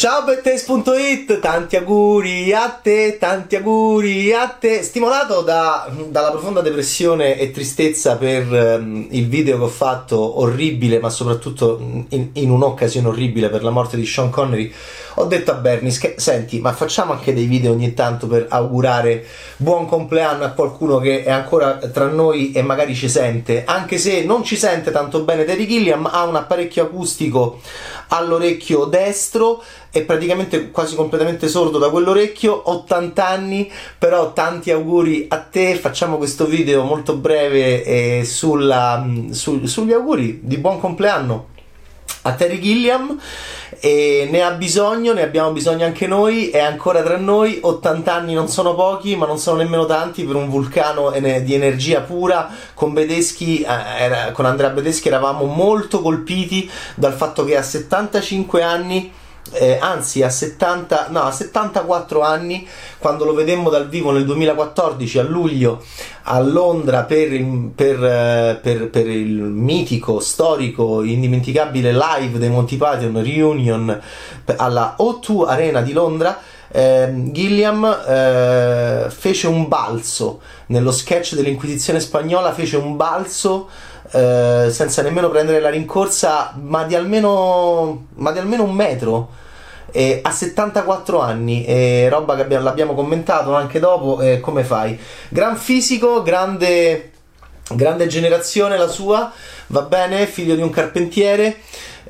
Ciao Bettes.it, tanti auguri a te, tanti auguri a te. Stimolato da, dalla profonda depressione e tristezza per um, il video che ho fatto, orribile, ma soprattutto in, in, un'occasione orribile per la morte di Sean Connery, ho detto a Bernie, che, senti, ma facciamo anche dei video ogni tanto per augurare buon compleanno a qualcuno che è ancora tra noi e magari ci sente, anche se non ci sente tanto bene Terry Gilliam, ha un apparecchio acustico all'orecchio destro è praticamente quasi completamente sordo da quell'orecchio, 80 anni, però tanti auguri a te, facciamo questo video molto breve eh, sulla, su, sugli auguri di buon compleanno a Terry Gilliam e ne ha bisogno, ne abbiamo bisogno anche noi, è ancora tra noi, 80 anni non sono pochi ma non sono nemmeno tanti per un vulcano di energia pura, con Bedeschi, eh, era, con Andrea Bedeschi eravamo molto colpiti dal fatto che a 75 anni eh, anzi a 70, no, a 74 anni, quando lo vedemmo dal vivo nel 2014 a luglio a Londra per, per, eh, per, per il mitico, storico, indimenticabile live dei Monty Python Reunion alla O2 Arena di Londra. Eh, Gilliam eh, fece un balzo nello sketch dell'Inquisizione spagnola, fece un balzo eh, senza nemmeno prendere la rincorsa, ma di almeno, ma di almeno un metro. Eh, a 74 anni, eh, roba che abbiamo, l'abbiamo commentato anche dopo. Eh, come fai? Gran fisico, grande, grande generazione la sua, va bene, figlio di un carpentiere.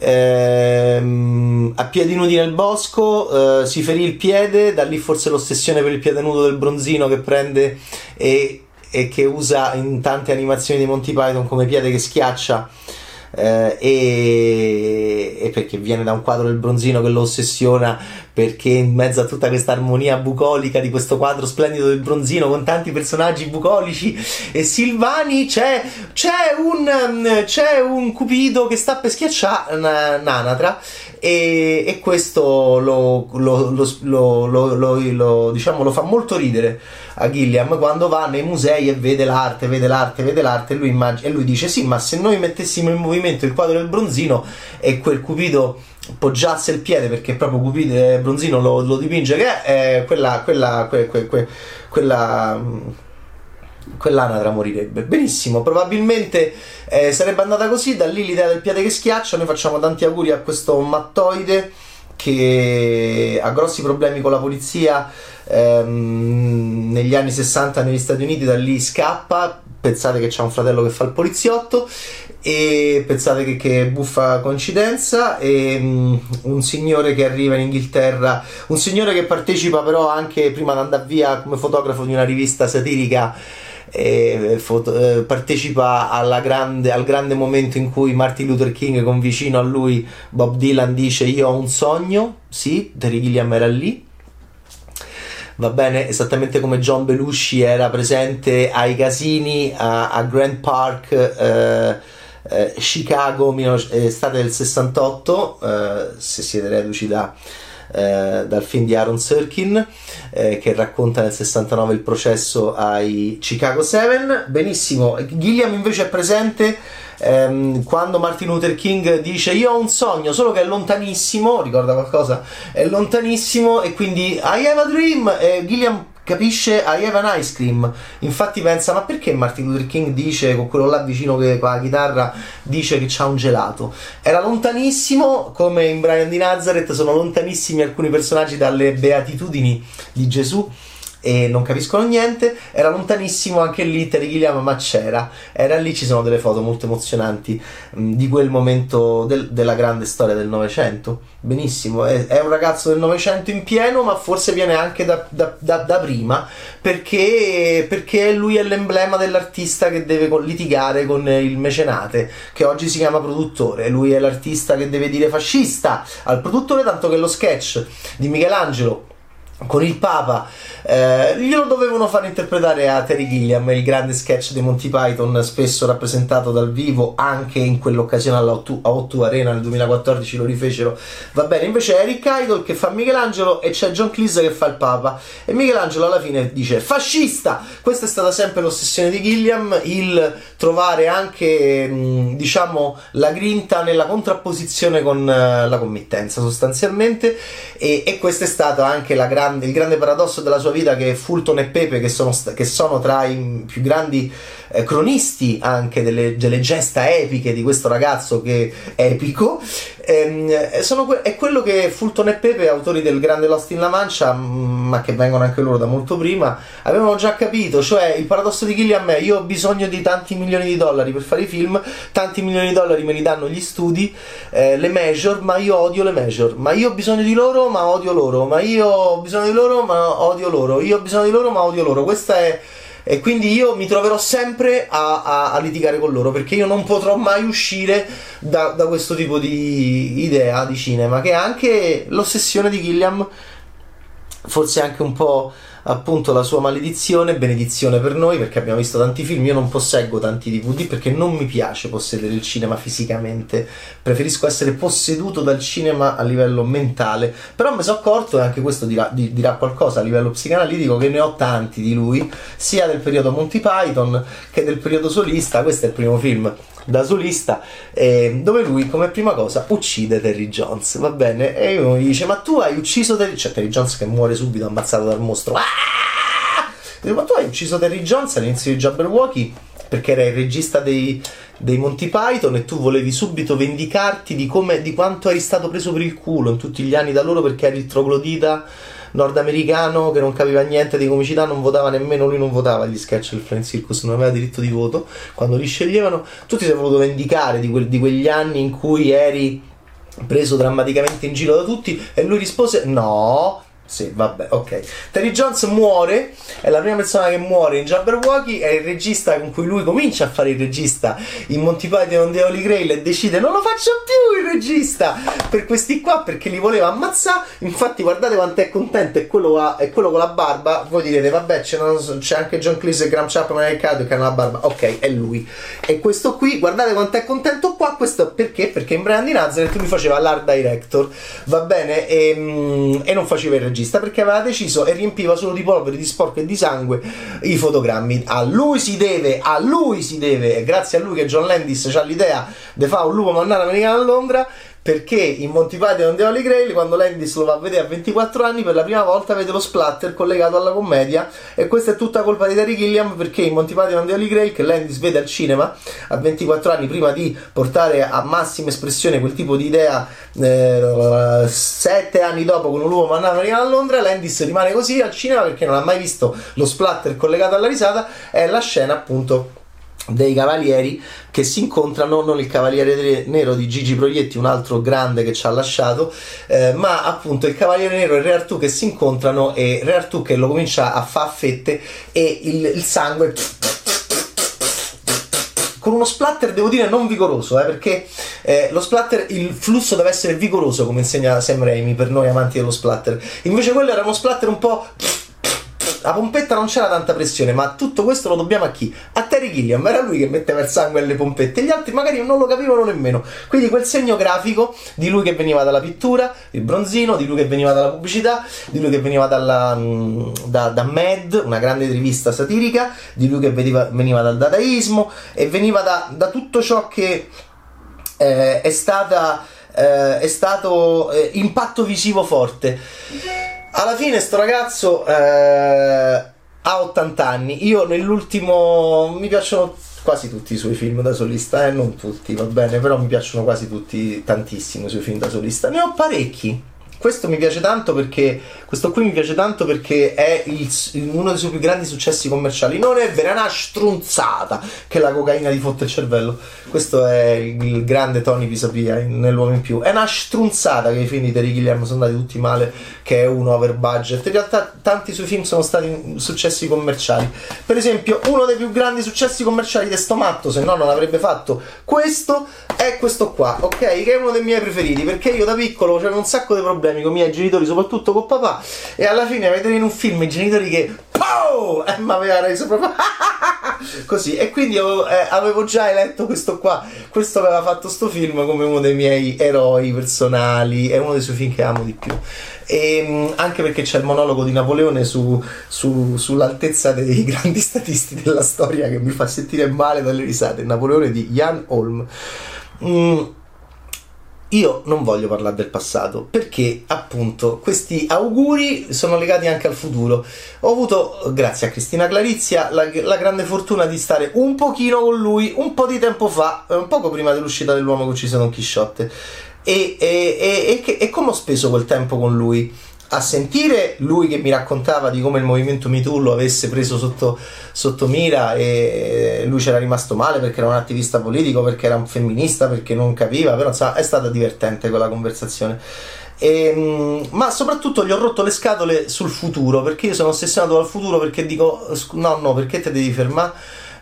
Ehm, a piedi nudi nel bosco, eh, si ferì il piede, da lì forse l'ossessione per il piede nudo del bronzino che prende e e che usa in tante animazioni di Monty Python come piede che schiaccia eh, e, e, perché viene da un quadro del bronzino che lo ossessiona perché in mezzo a tutta questa armonia bucolica di questo quadro splendido del bronzino con tanti personaggi bucolici e silvani c'è, c'è, un, c'è un cupido che sta per schiacciare un'anatra e, e questo lo, lo, lo, diciamo, lo fa molto ridere a Gilliam quando va nei musei e vede l'arte, vede l'arte, vede l'arte e lui, immag- e lui dice sì ma se noi mettessimo in movimento il quadro del bronzino e quel cupido poggiasse il piede perché proprio Cupido eh, Bronzino lo, lo, dipinge che è eh, quella, quella, que, que, que, quella quell'anatra morirebbe. Benissimo, probabilmente eh, sarebbe andata così, da lì l'idea del piede che schiaccia, noi facciamo tanti auguri a questo mattoide che ha grossi problemi con la polizia ehm, negli anni 60 negli Stati Uniti, da lì scappa, pensate che c'è un fratello che fa il poliziotto e pensate che, che buffa coincidenza e um, un signore che arriva in Inghilterra un signore che partecipa però anche prima di andare via come fotografo di una rivista satirica eh, foto, eh, partecipa grande, al grande momento in cui Martin Luther King con vicino a lui Bob Dylan dice io ho un sogno. Sì, Terry Gilliam era lì. Va bene esattamente come John Belushi era presente ai casini a, a Grand Park eh, eh, Chicago estate del 68 eh, se siete reduci da eh, dal film di Aaron Sorkin eh, che racconta nel 69 il processo ai Chicago 7 benissimo. Gilliam invece è presente ehm, quando Martin Luther King dice io ho un sogno solo che è lontanissimo ricorda qualcosa è lontanissimo e quindi I have a dream e Gilliam capisce I have an ice cream. Infatti pensa ma perché Martin Luther King dice con quello là vicino che con la chitarra dice che c'ha un gelato? Era lontanissimo come in Brian di Nazareth sono lontanissimi alcuni personaggi dalle beatitudini di Gesù e non capiscono niente. Era lontanissimo anche lì Terry Gilliam, ma c'era. Era lì, ci sono delle foto molto emozionanti mh, mm, di quel momento del, della grande storia del Novecento. Benissimo, è, è, un ragazzo del Novecento in pieno, ma forse viene anche da, da, da, da prima perché, perché lui è l'emblema dell'artista che deve litigare con il mecenate, che oggi si chiama produttore. Lui è l'artista che deve dire fascista al produttore, tanto che lo sketch di Michelangelo con il Papa eh, glielo dovevano far interpretare a Terry Gilliam il grande sketch di Monty Python spesso rappresentato dal vivo anche in quell'occasione alla O2 Arena nel 2014 lo rifecero. Va bene invece è Eric Idle che fa Michelangelo e c'è John Cleese che fa il Papa. E Michelangelo alla fine dice fascista! Questa è stata sempre l'ossessione di Gilliam il trovare anche mh, diciamo la grinta nella contrapposizione con uh, la committenza sostanzialmente. E, e questo è stato anche grande grande, il grande paradosso della sua vita che Fulton e Pepe, che sono, che sono tra i più grandi eh, cronisti anche delle, delle, gesta epiche di questo ragazzo che è epico, ehm, sono, è quello che Fulton e Pepe, autori del Grande Lost in La Mancia, mm, ma che vengono anche loro da molto prima, avevano già capito, cioè il paradosso di Gilliam è io ho bisogno di tanti milioni di dollari per fare i film, tanti milioni di dollari me li danno gli studi, eh, le major, ma io odio le major, ma io ho bisogno di loro, ma odio loro, ma io ho bisogno di loro, ma odio loro, io ho bisogno di loro, ma odio loro. Questa è e quindi io mi troverò sempre a, a, a, litigare con loro perché io non potrò mai uscire da, da, questo tipo di idea di cinema che è anche l'ossessione di Gilliam forse anche un po' appunto la sua maledizione, benedizione per noi perché abbiamo visto tanti film, io non posseggo tanti DVD perché non mi piace possedere il cinema fisicamente, preferisco essere posseduto dal cinema a livello mentale, però mi sono accorto e anche questo dirà, dirà qualcosa a livello psicanalitico che ne ho tanti di lui, sia del periodo Monty Python che del periodo solista, questo è il primo film da solista, eh, dove lui come prima cosa uccide Terry Jones, va bene? E uno gli dice, ma tu hai ucciso Terry cioè Terry Jones che muore subito ammazzato dal mostro, ah! Ma tu hai ucciso Terry Jones all'inizio di Jabberwocky perché era il regista dei, dei Monty Python e tu volevi subito vendicarti di, come, di quanto eri stato preso per il culo in tutti gli anni da loro perché eri il troglodita nordamericano che non capiva niente di comicità, non votava nemmeno lui, non votava gli sketch del Friend Circus, non aveva diritto di voto quando li sceglievano. Tu ti sei voluto vendicare di, que- di quegli anni in cui eri preso drammaticamente in giro da tutti e lui rispose no sì, vabbè, ok. Terry Jones muore, è la prima persona che muore in Jabberwocky, è il regista con cui lui comincia a fare il regista in Monty Python The Holy Grail e decide non lo faccio più il regista per questi qua perché li voleva ammazzare. Infatti guardate quanto è contento e quello, ha, è quello con la barba. Voi direte vabbè c'è, c'è anche John Cleese e Graham Chapman nel caso che hanno la barba. Ok, è lui. E questo qui, guardate quanto è contento qua, questo perché? Perché in Brian di Nazareth lui faceva l'art director, va bene, e, mm, e non faceva il regista regista perché aveva deciso e riempiva solo di polvere, di sporco e di sangue i fotogrammi. A lui si deve, a lui si deve, grazie a lui che John Landis ha l'idea di fare un lupo mannare americano a Londra perché in Monty Python The Holy Grail quando Landis lo va a vedere a 24 anni per la prima volta vede lo splatter collegato alla commedia. E questa è tutta colpa di Terry Gilliam perché in Monty Python The Holy Grail che Landis vede al cinema a 24 anni prima di portare a massima espressione quel tipo di idea eh, 7 anni dopo con un lupo mandato a Londra Landis rimane così al cinema perché non ha mai visto lo splatter collegato alla risata. È la scena appunto dei cavalieri che si incontrano, non il cavaliere nero di Gigi Proietti, un altro grande che ci ha lasciato, eh, ma appunto il cavaliere nero e Re Artù che si incontrano e Re Artù che lo comincia a fare a fette e il, il sangue con uno splatter devo dire non vigoroso eh, perché eh, lo splatter il flusso deve essere vigoroso come insegna Sam Raimi per noi amanti dello splatter. Invece quello era uno splatter un po' la pompetta non c'era tanta pressione, ma tutto questo lo dobbiamo a chi? A Terry Gilliam, era lui che metteva il sangue alle pompette, gli altri magari non lo capivano nemmeno. Quindi quel segno grafico di lui che veniva dalla pittura, il bronzino, di lui che veniva dalla pubblicità, di lui che veniva dalla, mm, da, da Mad, una grande rivista satirica, di lui che veniva, veniva dal dadaismo e veniva da, da tutto ciò che eh, è stata eh, è stato eh, impatto visivo forte. Alla fine sto ragazzo eh, ha 80 anni. Io nell'ultimo mi piacciono quasi tutti i suoi film da solista, eh? non tutti, va bene, però mi piacciono quasi tutti, tantissimo i suoi film da solista. Ne ho parecchi questo mi piace tanto perché questo qui mi piace tanto perché è il, uno dei suoi più grandi successi commerciali. Non è vera, è una strunzata che la cocaina ti fotte il cervello. Questo è il grande Tony Pisapia nell'uomo in più. È una strunzata che i film di Terry Gilliam sono andati tutti male, che è uno over budget. In realtà tanti suoi film sono stati successi commerciali. Per esempio, uno dei più grandi successi commerciali di sto matto, se no non avrebbe fatto questo, è questo qua, ok? Che è uno dei miei preferiti perché io da piccolo avevo un sacco di problemi problemi con i miei genitori, soprattutto con papà. E alla fine vedere in un film i genitori che Pow! E mi aveva reso proprio così. E quindi io, eh, avevo già eletto questo qua, questo aveva fatto sto film come uno dei miei eroi personali. È uno dei suoi film che amo di più. E, ehm, anche perché c'è il monologo di Napoleone su, su, sull'altezza dei grandi statisti della storia che mi fa sentire male dalle risate. Napoleone di Jan Holm. Mm io non voglio parlare del passato perché appunto questi auguri sono legati anche al futuro. Ho avuto, grazie a Cristina Clarizia, la, la, grande fortuna di stare un pochino con lui un po' di tempo fa, un poco prima dell'uscita dell'uomo che uccise Don Chisciotte. E, e, e, e, e come ho speso quel tempo con lui? A sentire lui che mi raccontava di come il movimento MeToo lo avesse preso sotto, sotto mira e lui c'era rimasto male perché era un attivista politico, perché era un femminista, perché non capiva, però insomma, è stata divertente quella conversazione. E, ehm, ma soprattutto gli ho rotto le scatole sul futuro perché io sono ossessionato dal futuro perché dico no no perché te devi fermare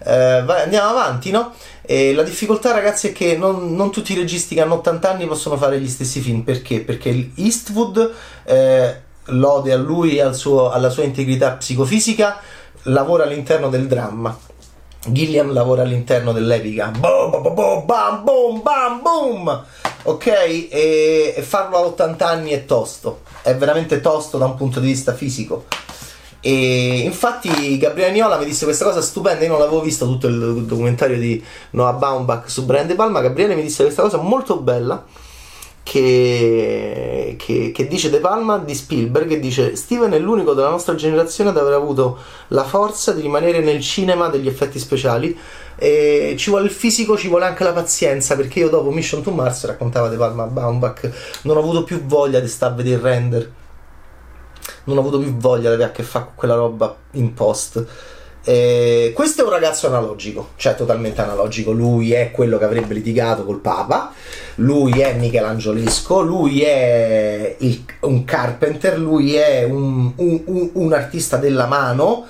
eh, vai, andiamo avanti no e la difficoltà ragazzi è che non, non, tutti i registi che hanno 80 anni possono fare gli stessi film. Perché? Perché Eastwood eh, lode a lui e al alla sua integrità psicofisica lavora all'interno del dramma. Gilliam lavora all'interno dell'epica. Boom, boom, boom, bam, boom, bam, boom! Ok? E, e farlo a 80 anni è tosto. È veramente tosto da un punto di vista fisico e infatti Gabriele Niola mi disse questa cosa stupenda, io non l'avevo visto tutto il documentario di Noah Baumbach su Brian De Palma, Gabriele mi disse questa cosa molto bella che, che, che, dice De Palma di Spielberg e dice Steven è l'unico della nostra generazione ad aver avuto la forza di rimanere nel cinema degli effetti speciali. E ci vuole il fisico, ci vuole anche la pazienza perché io dopo Mission to Mars raccontava De Palma a Baumbach non ho avuto più voglia di stare a vedere il render non ho avuto più voglia di avere a che fare con quella roba in post. Eh, questo è un ragazzo analogico, cioè totalmente analogico. Lui è quello che avrebbe litigato col Papa, lui è Michelangiolesco, lui è il, un carpenter, lui è un, un, un, un artista della mano.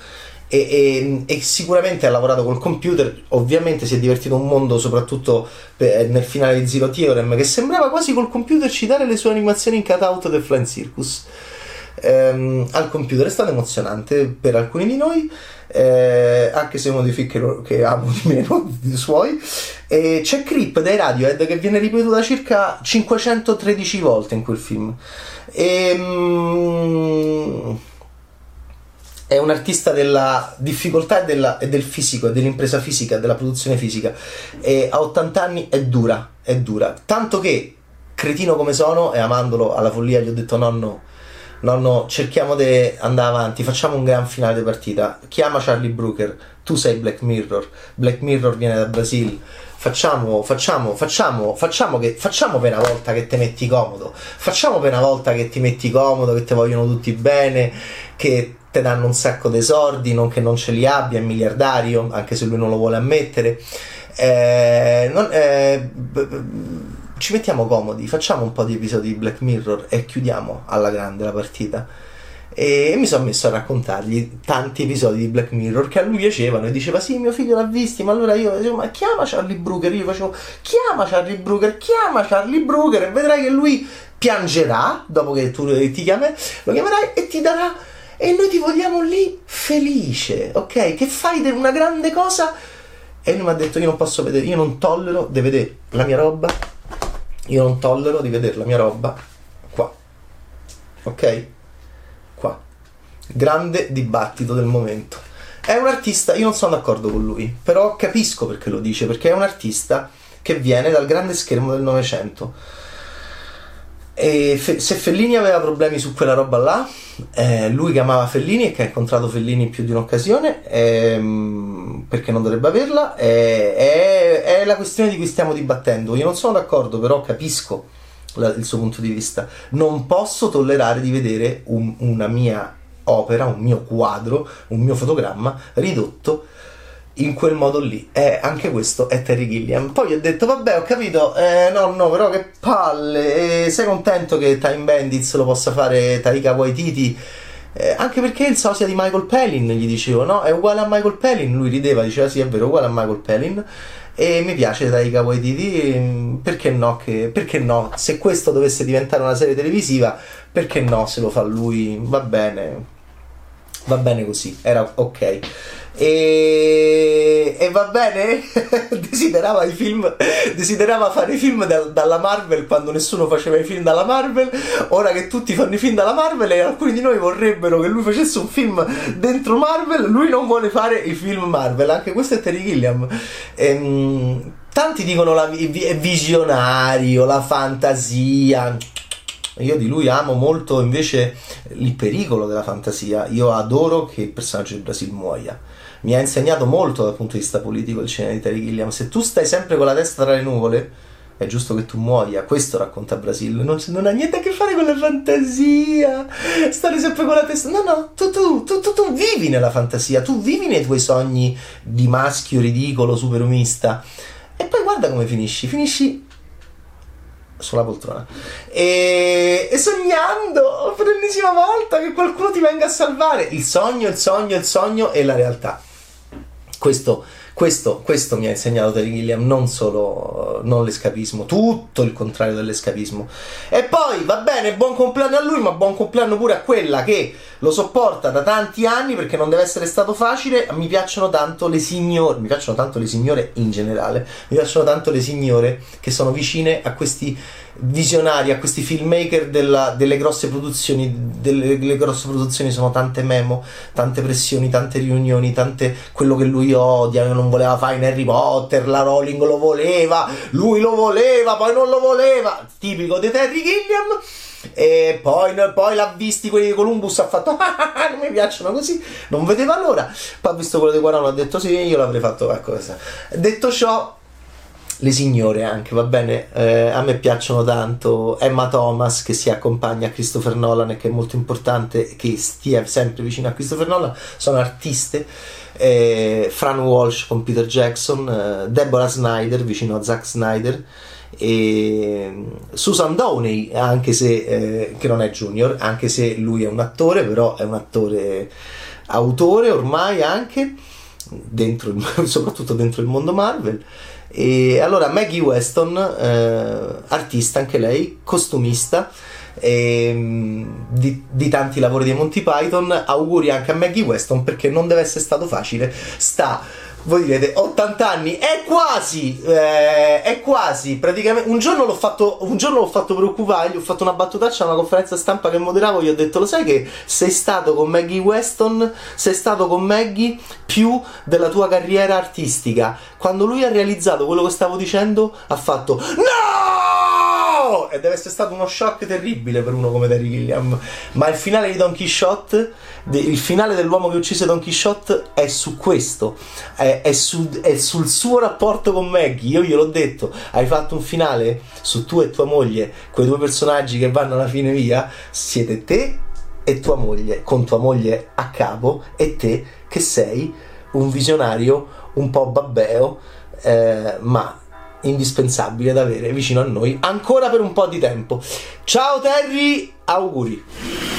E, e, e, sicuramente ha lavorato col computer. Ovviamente si è divertito un mondo, soprattutto per, nel finale di Zero Theorem, che sembrava quasi col computer citare le sue animazioni in cutout del Flying Circus ehm, al computer è stato emozionante per alcuni di noi eh, anche se uno dei film che, che amo di meno dei suoi. E c'è Creep dai Radiohead che viene ripetuta circa 513 volte in quel film. E, mm, è un artista della difficoltà e, della, e del fisico e dell'impresa fisica della produzione fisica. E a 80 anni è dura è dura. Tanto che cretino come sono e amandolo alla follia gli ho detto nonno nonno, cerchiamo di andare avanti, facciamo un gran finale di partita. Chiama Charlie Brooker, tu sei Black Mirror, Black Mirror viene da Brasile. Facciamo, facciamo, facciamo, facciamo che facciamo per una volta che ti metti comodo. Facciamo per una volta che ti metti comodo, che ti vogliono tutti bene, che ti danno un sacco di soldi, non che non ce li abbia, è miliardario, anche se lui non lo vuole ammettere. Eh, non, eh, ci mettiamo comodi, facciamo un po' di episodi di Black Mirror e chiudiamo alla grande la partita. E mi sono messo a raccontargli tanti episodi di Black Mirror che a lui piacevano e diceva sì mio figlio l'ha visti ma allora io dicevo ma chiama Charlie Brooker io facevo chiama Charlie Brooker chiama Charlie Brooker e vedrai che lui piangerà dopo che tu ti chiami lo chiamerai e ti darà e noi ti vogliamo lì felice ok? Che fai una grande cosa? E lui mi ha detto io non posso vedere io non tollero di vedere la mia roba io non tollero di vedere la mia roba qua. Ok? Qua. Grande dibattito del momento. È un artista, io non sono d'accordo con lui, però capisco perché lo dice, perché è un artista che viene dal grande schermo del Novecento e fe- se Fellini aveva problemi su quella roba là, eh, lui che amava Fellini e che ha incontrato Fellini in più di un'occasione, ehm, perché non dovrebbe averla, è, è, è, la questione di cui stiamo dibattendo. Io non sono d'accordo, però capisco la, il suo punto di vista. Non posso tollerare di vedere un, una mia opera, un mio quadro, un mio fotogramma ridotto in quel modo lì. Eh, anche questo è Terry Gilliam. Poi ho detto, vabbè, ho capito, eh, no, no, però che palle. Eh, sei contento che Time Bandits lo possa fare Taika Waititi? Eh, anche perché il sosia di Michael Palin, gli dicevo, no? È uguale a Michael Palin. Lui rideva, diceva sì, è vero, uguale a Michael Palin. E mi piace Taika Waititi, perché no, che, perché no? Se questo dovesse diventare una serie televisiva, perché no se lo fa lui? Va bene, va bene così, era ok. E, e va bene? desiderava film, desiderava fare i film da, dalla Marvel quando nessuno faceva i film dalla Marvel. Ora che tutti fanno i film dalla Marvel e alcuni di noi vorrebbero che lui facesse un film dentro Marvel, lui non vuole fare i film Marvel. Anche questo è Terry Gilliam. Ehm, tanti dicono la, è visionario, la fantasia. Io di lui amo molto invece il pericolo della fantasia. Io adoro che il personaggio di Brasil muoia mi ha insegnato molto dal punto di vista politico il cinema di Terry Gilliam. Se tu stai sempre con la testa tra le nuvole, è giusto che tu muoia. Questo racconta Brasil. Non, non, ha niente a che fare con la fantasia. Stare sempre con la testa. No, no, tu, tu, tu, tu, vivi nella fantasia, tu vivi nei tuoi sogni di maschio ridicolo, superumista. E poi guarda come finisci. Finisci sulla poltrona e, e sognando per l'ennesima volta che qualcuno ti venga a salvare il sogno, il sogno, il sogno e la realtà questo, questo, questo mi ha insegnato Terry Gilliam, non solo non l'escapismo, tutto il contrario dell'escapismo. E poi va bene, buon compleanno a lui, ma buon compleanno pure a quella che lo sopporta da tanti anni perché non deve essere stato facile. Mi piacciono tanto le signore, mi piacciono tanto le signore in generale, mi piacciono tanto le signore che sono vicine a questi visionari, a questi filmmaker della, delle grosse produzioni. Delle, delle, grosse produzioni sono tante memo, tante pressioni, tante riunioni, tante quello che lui odia, non voleva fare in Harry Potter, la Rowling lo voleva, lui lo voleva, poi non lo voleva, tipico di Terry Gilliam. E poi, poi l'ha visti quelli di Columbus, ha fatto ah, non mi piacciono così, non vedeva l'ora. Poi ha visto quello di Quarano, ha detto sì, io l'avrei fatto. Ecco, detto ciò, le signore anche, va bene? Eh, a me piacciono tanto Emma Thomas che si accompagna a Christopher Nolan e che è molto importante che stia sempre vicino a Christopher Nolan, sono artiste. Eh, Fran Walsh con Peter Jackson, eh, Deborah Snyder vicino a Zack Snyder e Susan Downey, anche se eh, che non è junior, anche se lui è un attore, però è un attore autore ormai anche dentro soprattutto dentro il mondo Marvel e allora Maggie Weston, eh, artista anche lei, costumista eh, di, di, tanti lavori di Monty Python, auguri anche a Maggie Weston perché non deve essere stato facile. Sta voi direte 80 anni è quasi eh, è quasi praticamente un giorno l'ho fatto un giorno l'ho fatto preoccupare gli ho fatto una battutaccia a una conferenza stampa che moderavo gli ho detto lo sai che sei stato con Maggie Weston? Sei stato con Maggie più della tua carriera artistica? Quando lui ha realizzato quello che stavo dicendo ha fatto no e deve essere stato uno shock terribile per uno come Terry Gilliam. Ma il finale di Don Quixote il finale dell'uomo che uccise Don Quixote è su questo, è, è, su, è, sul suo rapporto con Maggie. Io gliel'ho detto, hai fatto un finale su tu e tua moglie, quei due personaggi che vanno alla fine via, siete te e tua moglie, con tua moglie a capo, e te che sei un visionario un po' babbeo, eh, ma indispensabile da avere vicino a noi ancora per un po' di tempo. Ciao Terry, auguri!